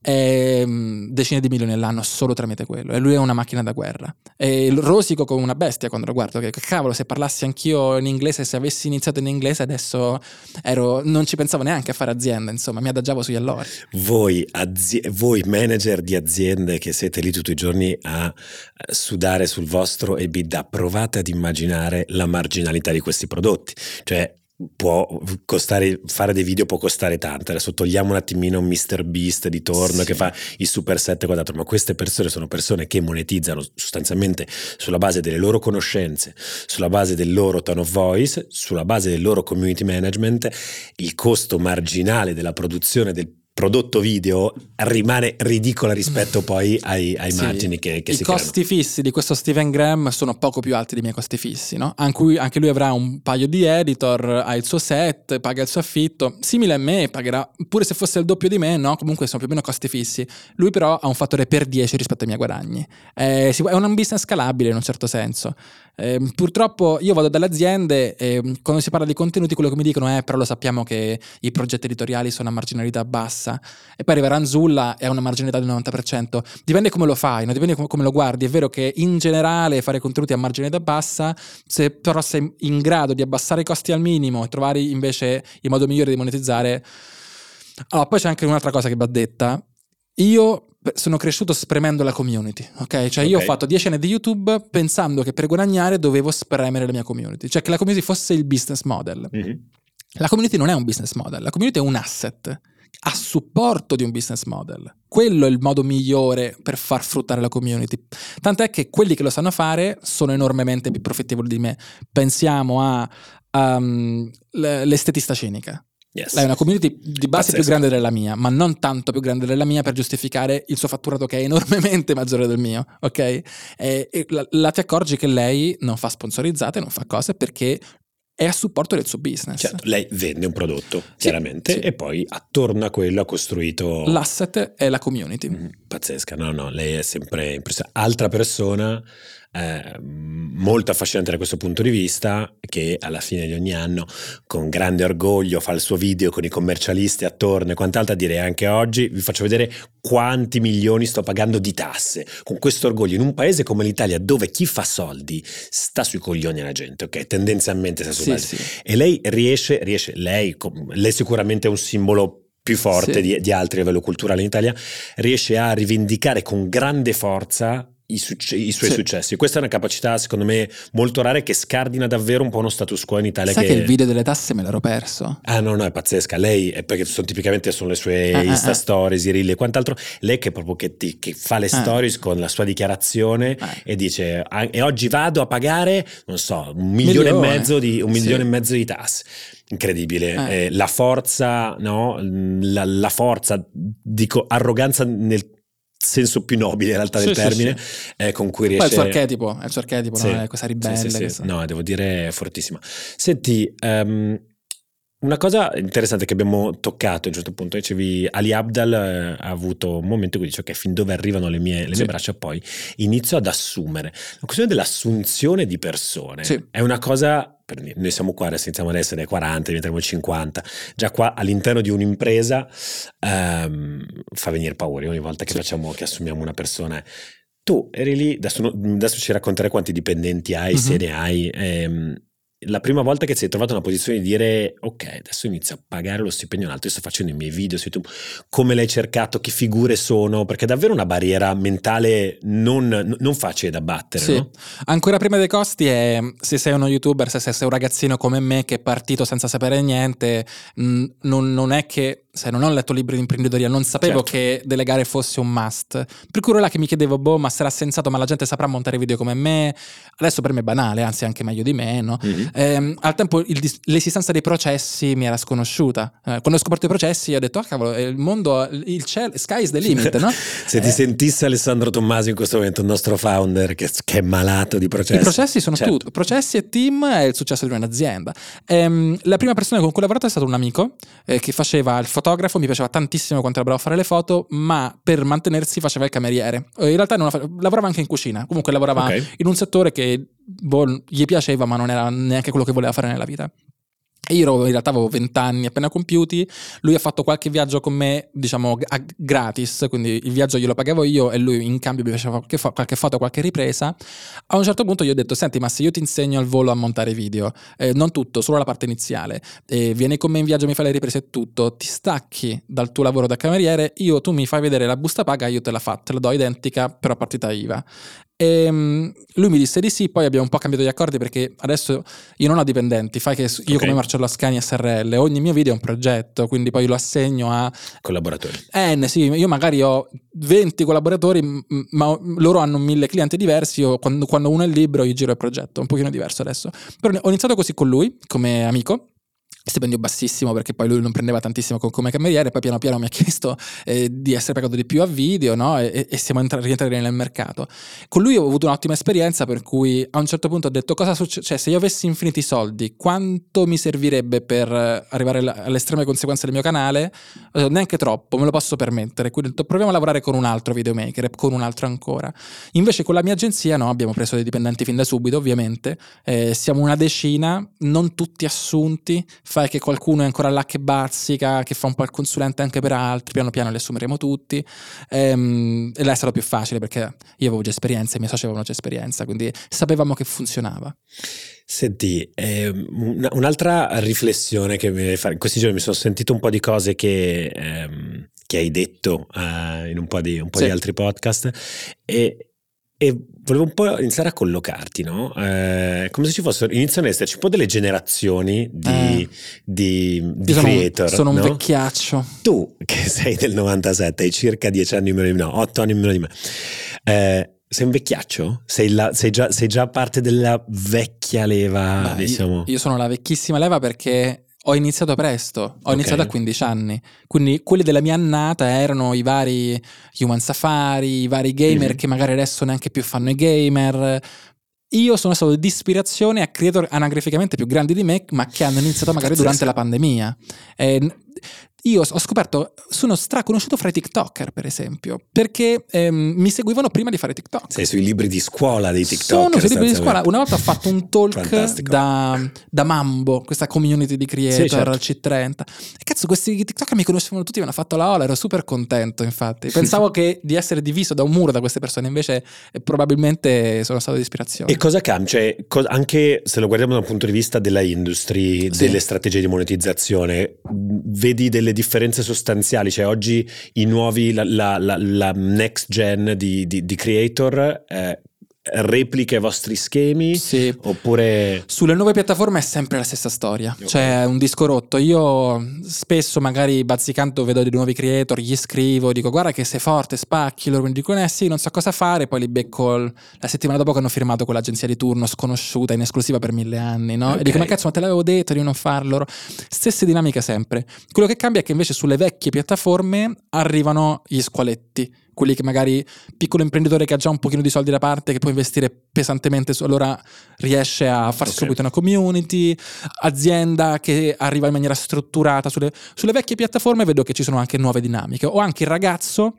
e, um, decine di milioni all'anno solo tramite quello. E lui è una macchina da guerra. E rosico come una bestia quando lo guardo, che cavolo se parlassi anch'io in inglese, se avessi iniziato in inglese adesso ero, non ci pensavo neanche a fare azienda, insomma mi adagiavo sugli allori.
Voi, azi- voi manager di aziende che siete lì tutti i giorni a sudare sul vostro EBITDA, provate ad immaginare la marginalità di questi prodotti. Cioè, può costare fare dei video può costare tanto adesso togliamo un attimino Mr. Beast di torno sì. che fa i super set quadrato ma queste persone sono persone che monetizzano sostanzialmente sulla base delle loro conoscenze sulla base del loro tone of voice sulla base del loro community management il costo marginale della produzione del prodotto video rimane ridicola rispetto poi ai, ai sì, margini che, che
si
creano.
I costi fissi di questo Steven Graham sono poco più alti dei miei costi fissi, no? Anche lui, anche lui, avrà un paio di editor, ha il suo set, paga il suo affitto, simile a me, pagherà, pure se fosse il doppio di me, no? Comunque sono più o meno costi fissi. Lui però ha un fattore per 10 rispetto ai miei guadagni. Eh, è un business scalabile in un certo senso. Eh, purtroppo io vado dalle aziende e quando si parla di contenuti quello che mi dicono è però lo sappiamo che i progetti editoriali sono a marginalità bassa e poi arriverà Anzulla e ha una marginalità del 90%. Dipende come lo fai, no? dipende come, lo guardi. È vero che in generale fare contenuti a marginalità bassa, se però sei in grado di abbassare i costi al minimo e trovare invece il modo migliore di monetizzare... Allora, poi c'è anche un'altra cosa che va detta. Io sono cresciuto spremendo la community, ok? Cioè okay. io ho fatto 10 anni di YouTube pensando che per guadagnare dovevo spremere la mia community, cioè che la community fosse il business model. Mm-hmm. La community non è un business model, la community è un asset a supporto di un business model. Quello è il modo migliore per far fruttare la community. Tant'è che quelli che lo sanno fare sono enormemente più profittevoli di me. Pensiamo a um, l'estetista cinica. Yes. Lei è una community di base Pazzesco. più grande della mia, ma non tanto più grande della mia per giustificare il suo fatturato che è enormemente maggiore del mio, ok? E, e la, la, ti accorgi che lei non fa sponsorizzate, non fa cose perché è a supporto del suo business.
Certo, lei vende un prodotto, sì, chiaramente, sì. e poi attorno a quello ha costruito...
L'asset è la community. Mm,
pazzesca, no, no, lei è sempre impressionante. Altra persona eh, molto affascinante da questo punto di vista, che alla fine di ogni anno con grande orgoglio fa il suo video con i commercialisti attorno e quant'altro, a dire anche oggi vi faccio vedere quanti milioni sto pagando di tasse, con questo orgoglio in un paese come l'Italia dove chi fa soldi sta sui coglioni alla gente, ok? Tendenzialmente sta su sì, sì. E lei riesce, riesce lei, lei sicuramente è un simbolo più forte sì. di, di altri a livello culturale in Italia, riesce a rivendicare con grande forza i, succe- i, suoi sì. successi. Questa è una capacità, secondo me, molto rara che scardina davvero un po' uno status quo in Italia.
Sai che, che il video delle tasse me l'ero perso?
Ah, no, no, è pazzesca. Lei, è perché sono tipicamente sono le sue ah, Insta ah, stories, i reel e quant'altro. Lei che proprio che, ti, che fa le ah. stories con la sua dichiarazione ah. e dice: ah, E oggi vado a pagare, non so, un milione, milione. e mezzo di, un milione sì. e mezzo di tasse incredibile. Eh. Eh, la forza, no? La, la forza, dico, arroganza nel senso più nobile in realtà sì, del termine sì, eh, con cui riesce...
Poi è il suo archetipo, è il suo archetipo, no? è questa ribelle. Che...
No, devo dire fortissima. Senti, um, una cosa interessante che abbiamo toccato a un certo punto, dicevi Ali Abdal eh, ha avuto un momento in cui dice ok, fin dove arrivano le mie, le mie braccia, poi inizio ad assumere. La questione dell'assunzione di persone è una cosa noi siamo qua, adesso iniziamo ad essere 40, diventeremo 50, già qua all'interno di un'impresa um, fa venire paura ogni volta che sì. facciamo, che assumiamo una persona. Tu eri lì, adesso, adesso ci racconterai quanti dipendenti hai, mm-hmm. se ne hai. Ehm, la prima volta che sei trovato in una posizione di dire ok, adesso inizio a pagare lo stipendio in alto, io sto facendo i miei video su YouTube, come l'hai cercato, che figure sono, perché è davvero una barriera mentale non, non facile da battere.
Sì.
No?
Ancora prima dei costi è se sei uno youtuber, se sei un ragazzino come me che è partito senza sapere niente, non, non è che se non ho letto libri di imprenditoria, non sapevo certo. che delegare fosse un must. Per cui ero là che mi chiedevo, boh, ma sarà sensato, ma la gente saprà montare video come me? Adesso per me è banale, anzi anche meglio di me, no? Mm-hmm. Eh, al tempo il, l'esistenza dei processi mi era sconosciuta. Eh, quando ho scoperto i processi ho detto, ah cavolo, il mondo, il cielo, sky is the limit, no?
Se ti eh, sentisse Alessandro Tommasi in questo momento, il nostro founder, che, che, è malato di processi. I
processi sono certo. tutto, processi e team è il successo di un'azienda. Ehm, la prima persona con cui ho lavorato è stato un amico eh, che faceva il fotografo fotografo, mi piaceva tantissimo quanto era bravo a fare le foto, ma per mantenersi faceva il cameriere. Eh, in realtà fa- lavorava anche in cucina, comunque lavorava okay. in un settore che boh, gli piaceva, ma non era neanche quello che voleva fare nella vita. Io in realtà avevo 20 anni appena compiuti, lui ha fatto qualche viaggio con me, diciamo, gratis, quindi il viaggio glielo pagavo io e lui in cambio mi faceva qualche, fo- qualche foto, qualche ripresa. A un certo punto gli ho detto, senti ma se io ti insegno al volo a montare video, eh, non tutto, solo la parte iniziale, eh, vieni con me in viaggio, mi fai le riprese e tutto, ti stacchi dal tuo lavoro da cameriere, io tu mi fai vedere la busta paga, io te la faccio, te la do identica, però partita IVA. E ehm, lui mi disse di sì, poi abbiamo un po' cambiato gli accordi perché adesso io non ho dipendenti, fai che io okay. come Marcello Ascani SRL, ogni mio video è un progetto, quindi poi lo assegno a
collaboratori.
Eh, sì, io magari ho 20 collaboratori, ma loro hanno mille clienti diversi, io quando, quando uno è libero gli giro il progetto, un pochino diverso adesso. Però ho iniziato così con lui, come amico, stipendio bassissimo perché poi lui non prendeva tantissimo come cameriere, poi piano piano mi ha chiesto eh, di essere pagato di più a video no? e, e, siamo entrati, rientrati nel mercato. Con lui ho avuto un'ottima esperienza per cui a un certo punto ho detto cosa succede, cioè se io avessi infiniti soldi quanto mi servirebbe per arrivare alle estreme conseguenze del mio canale? Detto, neanche troppo, me lo posso permettere, quindi ho detto proviamo a lavorare con un altro videomaker con un altro ancora. Invece con la mia agenzia no, abbiamo preso dei dipendenti fin da subito ovviamente, eh, siamo una decina, non tutti assunti, fai che qualcuno è ancora là che bazzica, che fa un po' il consulente anche per altri, piano piano li assumeremo tutti. Ehm, e là è stato più facile perché io avevo già esperienza, i miei soci avevano già esperienza, quindi sapevamo che funzionava.
Senti, eh, un'altra riflessione che mi fare, in questi giorni mi sono sentito un po' di cose che, ehm, che hai detto uh, in un po' di, un po sì. di altri podcast e e volevo un po' iniziare a collocarti, no? Eh, come se ci fossero, iniziano ad esserci un po' delle generazioni di, eh. di, di
sono
creator.
Un, sono
no?
un vecchiaccio.
Tu, che sei del 97, hai circa 10 anni meno di me, no, 8 anni meno di me. Eh, sei un vecchiaccio? Sei, la, sei, già, sei, già, parte della vecchia leva, Beh, diciamo?
Io, io sono la vecchissima leva perché ho iniziato presto, ho okay. iniziato a 15 anni, quindi quelli della mia annata erano i vari Human Safari, i vari gamer mm. che magari adesso neanche più fanno i gamer. Io sono stato di ispirazione a creator anagraficamente più grandi di me, ma che hanno iniziato magari durante la pandemia. E io ho scoperto, sono straconosciuto fra i TikToker, per esempio, perché ehm, mi seguivano prima di fare TikTok.
Sei sui libri di scuola dei TikToker.
Sono sui libri di scuola. Una volta ho fatto un talk da, da, Mambo, questa community di creator sì, certo. al C30. E cazzo, questi TikToker mi conoscevano tutti, mi hanno fatto la ola, ero super contento, infatti. Pensavo che di essere diviso da un muro da queste persone, invece eh, probabilmente sono stato di ispirazione.
E cosa cambia? Cioè, co- anche se lo guardiamo dal punto di vista della industry, sì. delle strategie di monetizzazione, vedi delle differenze sostanziali, cioè oggi i nuovi, la, la, la, la next gen di, di, di creator eh, replica i vostri schemi
sì.
oppure
sulle nuove piattaforme è sempre la stessa storia okay. cioè un disco rotto io spesso magari bazzicando vedo dei nuovi creator gli scrivo dico guarda che sei forte spacchi loro mi dicono eh sì non so cosa fare poi li becco la settimana dopo che hanno firmato con l'agenzia di turno sconosciuta in esclusiva per mille anni no? Okay. e dico ma cazzo ma te l'avevo detto di non farlo stesse dinamiche sempre quello che cambia è che invece sulle vecchie piattaforme arrivano gli squaletti quelli che magari piccolo imprenditore che ha già un pochino di soldi da parte che può investire pesantemente su allora riesce a farsi okay. subito una community azienda che arriva in maniera strutturata sulle, sulle vecchie piattaforme vedo che ci sono anche nuove dinamiche o anche il ragazzo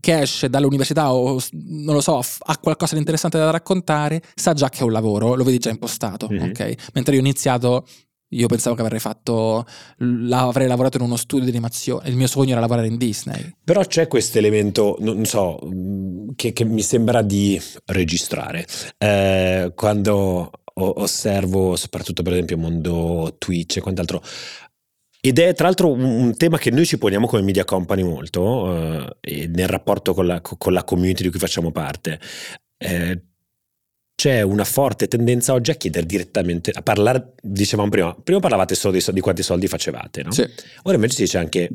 che esce dall'università o non lo so, ha qualcosa di interessante da raccontare, sa già che è un lavoro, lo vedi già impostato, mm-hmm. ok? Mentre io ho iniziato io pensavo che avrei fatto, avrei lavorato in uno studio di animazione. Il mio sogno era lavorare in Disney.
Però c'è questo elemento, non so, che, che mi sembra di registrare. Eh, quando osservo, soprattutto per esempio mondo Twitch e quant'altro, ed è tra l'altro un, tema che noi ci poniamo come media company molto eh, nel rapporto con la, con la, community di cui facciamo parte. Eh, c'è una forte tendenza oggi a chiedere direttamente, a parlare, dicevamo prima, prima parlavate solo di, di quanti soldi facevate, no?
Sì.
Ora invece si dice anche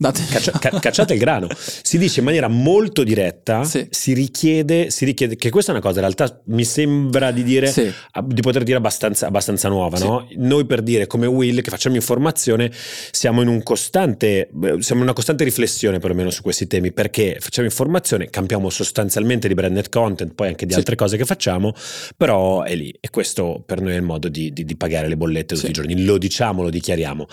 Caccia, ca, cacciate il grano. Si dice in maniera molto diretta,
sì.
si, richiede, si richiede, che questa è una cosa in realtà mi sembra di dire,
sì.
di poter dire abbastanza, abbastanza nuova, sì. no? Noi per dire come Will che facciamo informazione siamo in, un costante, siamo in una costante riflessione perlomeno su questi temi, perché facciamo informazione, campiamo sostanzialmente di branded content, poi anche di altre cose che facciamo, però è lì e questo per noi è il modo di, di, di pagare le bollette tutti i giorni, lo diciamo, lo dichiariamo.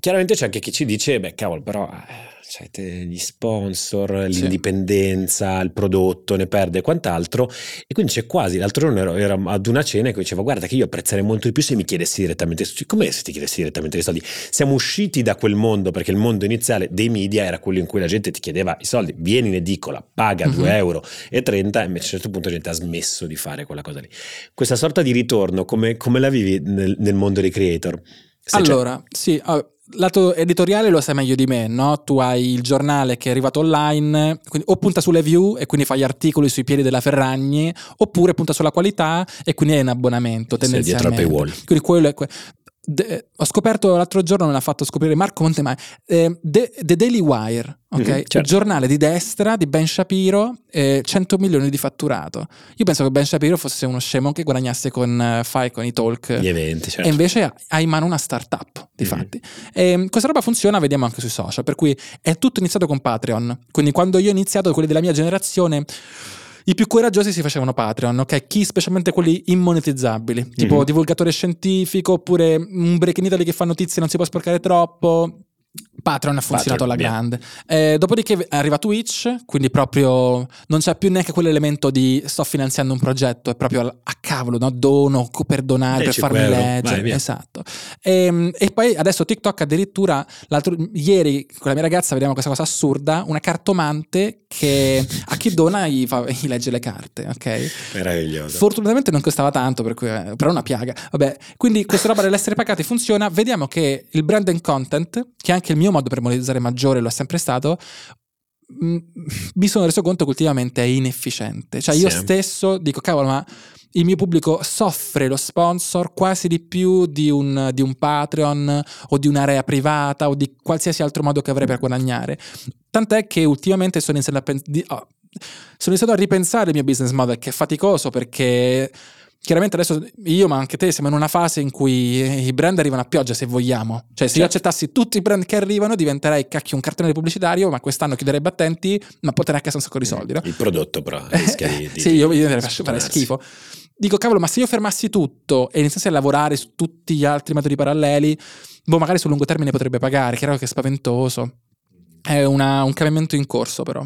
Chiaramente c'è anche chi ci dice, beh cavolo, però... Eh cioè, gli sponsor, sì. l'indipendenza, il prodotto, ne perde e quant'altro. E quindi c'è quasi, l'altro giorno ero, ero ad una cena che diceva guarda che io apprezzerei molto di più se mi chiedessi direttamente, come se ti chiedessi direttamente i soldi? Siamo usciti da quel mondo perché il mondo iniziale dei media era quello in cui la gente ti chiedeva i soldi, vieni in edicola, paga uh-huh. 2 euro e 30 e invece a un certo punto la gente ha smesso di fare quella cosa lì. Questa sorta di ritorno, come, come la vivi nel, nel mondo dei creator?
Se allora, sì, uh, lato editoriale lo sai meglio di me, no? Tu hai il giornale che è arrivato online, quindi, o punta sulle view e quindi fai articoli sui piedi della Ferragni, oppure punta sulla qualità e quindi hai un abbonamento tendenzialmente. Sei dietro al paywall. Quindi quello è, De, ho scoperto l'altro giorno, me l'ha fatto scoprire Marco Montemai, eh, The, The, Daily Wire, okay? mm-hmm, certo. giornale di destra di Ben Shapiro, eh, 100 milioni di fatturato. Io penso che Ben Shapiro fosse uno scemo che guadagnasse con uh, Fai, con i talk.
Gli eventi, certo.
E invece ha in mano una startup, mm-hmm. fatti. E, questa roba funziona, vediamo anche sui social, per cui è tutto iniziato con Patreon. Quindi quando io ho iniziato, quelli della mia generazione i più coraggiosi si facevano Patreon, ok? Chi, specialmente quelli immonetizzabili, tipo mm-hmm. divulgatore scientifico oppure un break in Italy che fa notizie e non si può sporcare troppo. Patreon ha funzionato Patreon, alla grande. Eh, dopodiché arriva Twitch, quindi proprio non c'è più neanche quell'elemento di sto finanziando un progetto, è proprio a cavolo, no? dono per donare, per farmi leggere. Vai, esatto. E, ehm, e, poi adesso TikTok addirittura, ieri con la mia ragazza vediamo questa cosa assurda, una cartomante che a chi dona gli, fa, gli legge le carte, ok?
Meraviglioso.
Fortunatamente non costava tanto, per cui, però è una piaga. Vabbè, quindi questa roba dell'essere pagati funziona. Vediamo che il brand and content, che è anche il mio modo per monetizzare maggiore, lo è sempre stato, mm, mi sono reso conto che ultimamente è inefficiente. Cioè, io sì. stesso dico, cavolo, ma il mio pubblico soffre lo sponsor quasi di più di un, di un, Patreon o di un'area privata o di qualsiasi altro modo che avrei per guadagnare. Tant'è che ultimamente sono iniziato a, pen- di, oh, sono iniziato a ripensare il mio business model, che è faticoso perché chiaramente adesso io, ma anche te, siamo in una fase in cui i brand arrivano a pioggia, se vogliamo. Cioè, se certo. io accettassi tutti i brand che arrivano, diventerei cacchio un cartone pubblicitario, ma quest'anno chiuderei battenti, ma potrei a casa un sacco di soldi. No?
Il prodotto, però, rischia di.
sì, io, io farei fare schifo. Dico, cavolo, ma se io fermassi tutto e iniziassi a lavorare su tutti gli altri metodi paralleli, boh, magari sul lungo termine potrebbe pagare. Chiaro che è spaventoso. È una, un cambiamento in corso, però.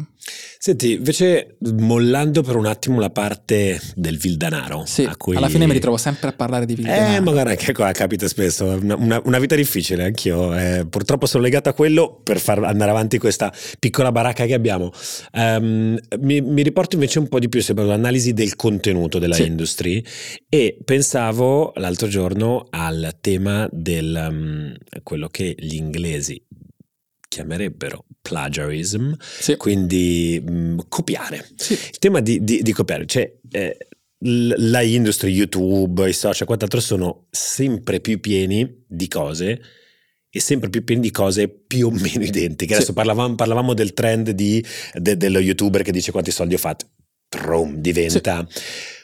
Senti, invece, mollando per un attimo la parte del Vildanaro.
Sì,
cui...
alla fine mi ritrovo sempre a parlare di Vildanaro.
Eh, magari anche qua capita spesso. Una, una, una vita difficile, anch'io. Eh, purtroppo sono legato a quello per far andare avanti questa piccola baracca che abbiamo. Um, mi, mi, riporto invece un po' di più sull'analisi del contenuto della sì. industry e pensavo l'altro giorno al tema del um, quello che gli inglesi chiamerebbero plagiarism, sì. quindi mh, mm, copiare. Sì. Il tema di, di, di copiare, cioè eh, la industria, YouTube, i social, quant'altro sono sempre più pieni di cose e sempre più pieni di cose più o meno identiche. Adesso sì. parlavamo, parlavamo, del trend di, de, dello youtuber che dice quanti soldi ho fatto. Trom, diventa.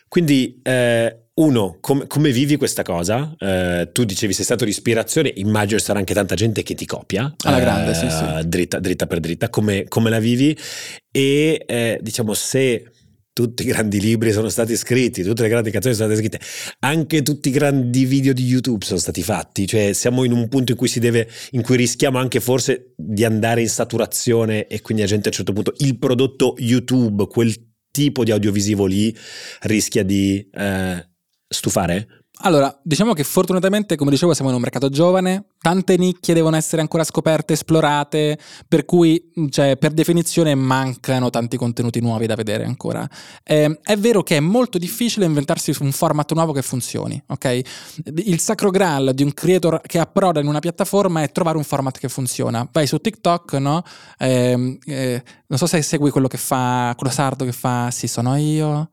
Quindi eh, uno, com- come vivi questa cosa? Uh, tu dicevi sei stato l'ispirazione, immagino sarà anche tanta gente che ti copia.
Alla grande, uh, sì, sì.
Dritta, dritta, per dritta, come, come la vivi? E eh, diciamo, se tutti i grandi libri sono stati scritti, tutte le grandi canzoni sono state scritte, anche tutti i grandi video di YouTube sono stati fatti, cioè siamo in un punto in cui si deve, in cui rischiamo anche forse di andare in saturazione e quindi la gente a un certo punto il prodotto YouTube, quel tipo di audiovisivo lì rischia di eh, stufare?
Allora, diciamo che fortunatamente, come dicevo, siamo in un mercato giovane, tante nicchie devono essere ancora scoperte, esplorate, per cui, cioè, per definizione mancano tanti contenuti nuovi da vedere ancora. Eh, è vero che è molto difficile inventarsi un format nuovo che funzioni, ok? Il sacro graal di un creator che approda in una piattaforma è trovare un format che funziona. Vai su TikTok, no? Eh, eh, non so se segui quello che fa, quello sardo che fa Sì, sono io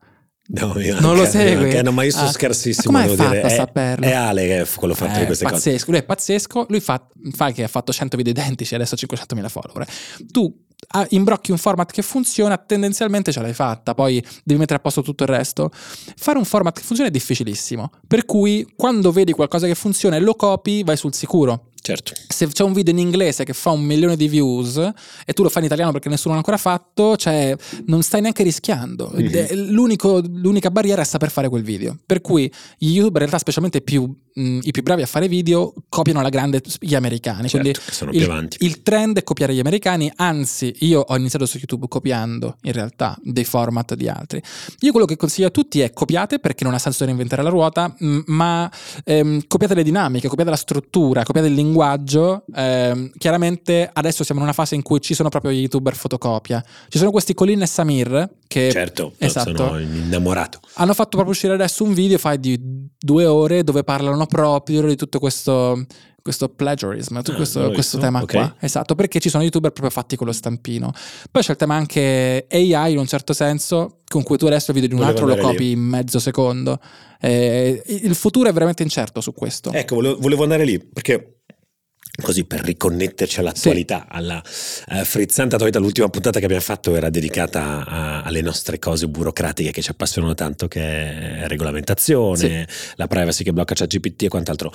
No,
non lo segue.
Anche, no, ma io sono ah, scarsissimo.
Ma come
dire.
È,
è, Ale che fa quello fatto
eh,
di queste
pazzesco.
cose.
Lui è pazzesco. Lui fa, fa che ha fatto 100 video identici e adesso ha 500.000 follower. Tu ah, imbrocchi un format che funziona, tendenzialmente ce l'hai fatta, poi devi mettere a posto tutto il resto. Fare un format che funziona è difficilissimo. Per cui quando vedi qualcosa che funziona e lo copi, vai sul sicuro.
Certo.
Se c'è un video in inglese che fa un milione di views e tu lo fai in italiano perché nessuno l'ha ancora fatto, cioè non stai neanche rischiando. Mm-hmm. l'unica barriera è saper fare quel video. Per cui gli youtuber in realtà, specialmente più, mh, i più bravi a fare video, copiano alla grande gli americani.
Certo,
Quindi
sono più
il,
avanti.
il trend è copiare gli americani, anzi io ho iniziato su YouTube copiando in realtà dei format di altri. Io quello che consiglio a tutti è copiate perché non ha senso reinventare la ruota, mh, ma ehm, copiate le dinamiche, copiate la struttura, copiate il linguaggio linguaggio, ehm, chiaramente adesso siamo in una fase in cui ci sono proprio gli youtuber fotocopia. Ci sono questi Colin e Samir che...
Certo,
esatto,
sono innamorato.
Hanno fatto proprio uscire adesso un video, fai di due ore, dove parlano proprio di tutto questo questo plagiarism, ah, questo, questo tema okay. qua. Esatto, perché ci sono youtuber proprio fatti con lo stampino. Poi c'è il tema anche AI in un certo senso, con cui tu adesso il video di un volevo altro lo copi lì. in mezzo secondo. Eh, il futuro è veramente incerto su questo.
Ecco, volevo, volevo andare lì, perché così per riconnetterci all'attualità, sì. alla uh, frizzante attualità. L'ultima puntata che abbiamo fatto era dedicata a, alle nostre cose burocratiche che ci appassionano tanto, che è regolamentazione, sì. la privacy che blocca ChatGPT e quant'altro.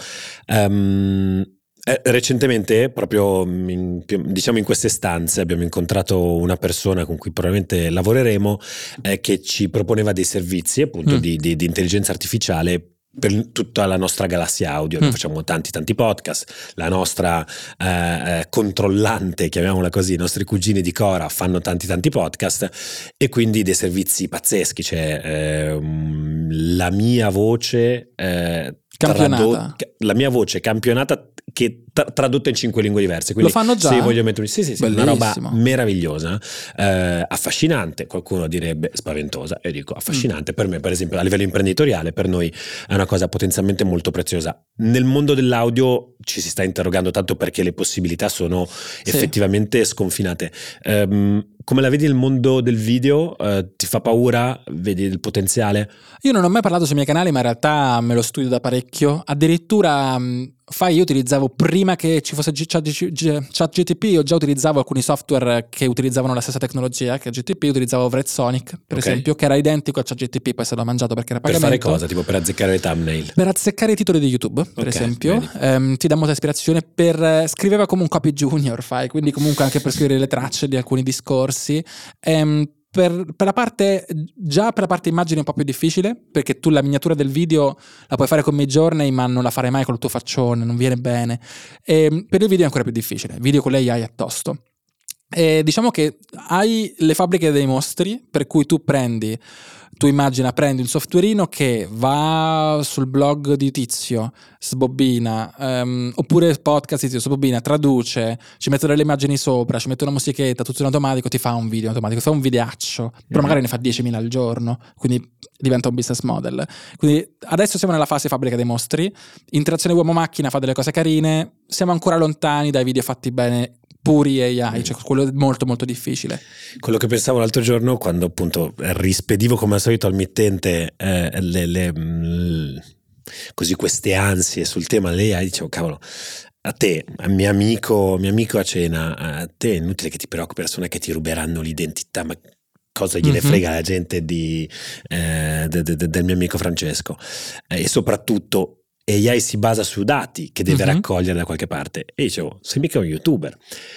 Um, eh, recentemente, proprio in, diciamo in queste stanze, abbiamo incontrato una persona con cui probabilmente lavoreremo eh, che ci proponeva dei servizi appunto mm. di, di, di intelligenza artificiale per tutta la nostra galassia audio, mm. facciamo tanti tanti podcast, la nostra eh, eh, controllante, chiamiamola così, i nostri cugini di Cora fanno tanti tanti podcast e quindi dei servizi pazzeschi, cioè eh, la mia voce eh,
campionata.
la mia voce campionata che tra- tradotta in cinque lingue diverse. Quindi,
Lo fanno già?
Se voglio mettere sì, sì, sì, una roba meravigliosa, eh, affascinante, qualcuno direbbe spaventosa, io dico affascinante. Mm. Per me, per esempio, a livello imprenditoriale, per noi è una cosa potenzialmente molto preziosa. Nel mondo dell'audio ci si sta interrogando tanto perché le possibilità sono effettivamente sconfinate. Um, come la vedi nel mondo del video? Uh, ti fa paura? Vedi il potenziale?
Io non ho mai parlato sui miei canali, ma in realtà me lo studio da parecchio. Addirittura fai, io utilizzavo prima che ci fosse ChatGTP, io già utilizzavo alcuni software che utilizzavano la stessa tecnologia che GTP, utilizzavo Vretsonic, per okay. esempio, che era identico a ChatGTP, poi è stato mangiato perché era pagamento.
Per fare cosa? Tipo per azzeccare le thumbnail?
Per azzeccare i titoli di YouTube, per okay, esempio. Um, ti dà molta ispirazione per... Uh, scriveva come un copy junior, fai, quindi comunque anche per scrivere le tracce di alcuni discorsi. Um, per, per, la parte, già per la parte immagine è un po' più difficile, perché tu la miniatura del video la puoi fare con Midjourney, ma non la farai mai col tuo faccione, non viene bene. E ehm, per il video è ancora più difficile, video con l'AI è tosto. E diciamo che hai le fabbriche dei mostri, per cui tu prendi tu immagina, prendi un softwareino che va sul blog di Tizio, sbobbina, um, oppure podcast di Tizio, sbobbina, traduce, ci mette delle immagini sopra, ci mette una musichetta, tutto in automatico, ti fa un video in automatico, fa un videaccio, però mm-hmm. magari ne fa 10.000 al giorno, quindi diventa un business model. Quindi adesso siamo nella fase fabbrica dei mostri, interazione uomo-macchina fa delle cose carine, siamo ancora lontani dai video fatti bene puri AI, cioè quello è molto molto difficile.
Quello che pensavo l'altro giorno quando appunto rispedivo come al solito al mittente eh, le, le, mh, mm, così queste ansie sul tema dell'AI, dicevo cavolo, a te, a mio amico, mio amico a cena, a te è inutile che ti preoccupi, persone che ti ruberanno l'identità, ma cosa gliene mm-hmm. frega la gente di, eh, de, de, de, del mio amico Francesco? Eh, e soprattutto AI si basa su dati che deve uh-huh. raccogliere da qualche parte. E dicevo, sei mica un youtuber.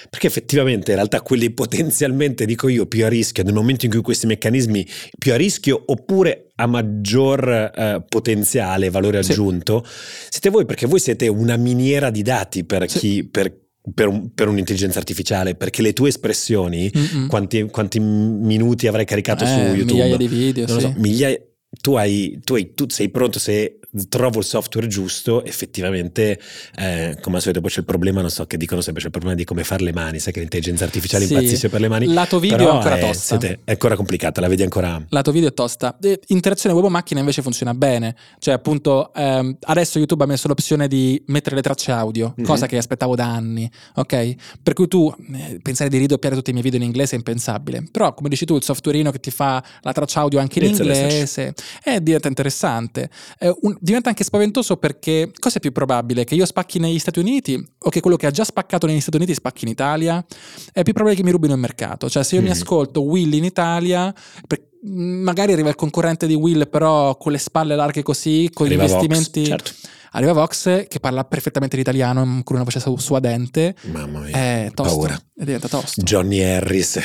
Perché effettivamente in realtà quelli potenzialmente, dico io, più a rischio, nel momento in cui questi meccanismi più a rischio oppure a maggior eh, potenziale, valore aggiunto, sì. siete voi perché voi siete una miniera di dati per sì. chi... Per, per, un, per, un'intelligenza artificiale perché le tue espressioni quanti, quanti, minuti avrai caricato
eh,
su YouTube
migliaia di video
non
sì.
so, migliaia tu, hai, tu, hai, tu sei pronto se trovo il software giusto, effettivamente, eh, come al solito poi c'è il problema, non so che dicono sempre, c'è il problema di come fare le mani, sai che l'intelligenza artificiale sì. impazzisce per le mani.
Lato video è ancora
è,
tosta.
Siete, è ancora complicata, la vedi ancora...
Lato video è tosta. Interazione uomo-macchina invece funziona bene, cioè appunto ehm, adesso YouTube ha messo l'opzione di mettere le tracce audio, mm-hmm. cosa che aspettavo da anni, ok? Per cui tu eh, pensare di ridoppiare tutti i miei video in inglese è impensabile, però come dici tu il softwareino che ti fa la traccia audio anche in It's inglese eh, diventa interessante. Eh, un, diventa anche spaventoso perché cosa è più probabile? Che io spacchi negli Stati Uniti o che quello che ha già spaccato negli Stati Uniti spacchi in Italia? È più probabile che mi rubino il mercato. Cioè, se io mm. mi ascolto Willy in Italia, per, magari arriva il concorrente di Will, però con le spalle larghe così, con
Arriva
gli investimenti.
Vox, certo.
Arriva Vox che parla perfettamente l'italiano con una voce su- suadente.
Mamma mia.
È tosto.
Paura.
E diventa tosto.
Johnny Harris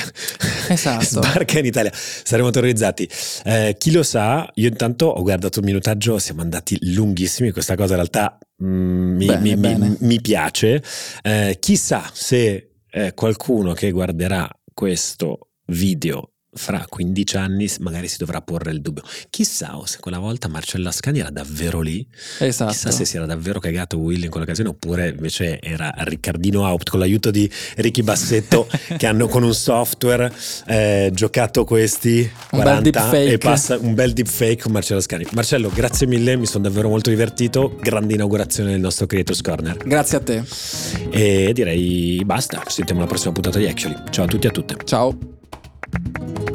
Esatto.
sbarca in Italia. Saremo terrorizzati. Eh, chi lo sa, io intanto ho guardato il minutaggio, siamo andati lunghissimi. Questa cosa in realtà mm, mi,
Bene,
mi-
bene.
mi piace. Eh, chissà se eh, qualcuno che guarderà questo video fra 15 anni magari si dovrà porre il dubbio. Chissà se quella volta Marcello Ascani era davvero lì
Esatto.
Chissà se si era davvero cagato Will in quell'occasione oppure invece era Riccardino Haupt con l'aiuto di Ricky Bassetto che hanno con un software eh, giocato questi
Un bel
40
deepfake.
e passa un bel deepfake con Marcello Scani. Marcello, grazie mille, mi sono davvero molto divertito. Grande inaugurazione del nostro Creators Corner.
Grazie a te.
E direi basta, ci sentiamo alla prossima puntata di Actually. Ciao a tutti e a tutte.
Ciao.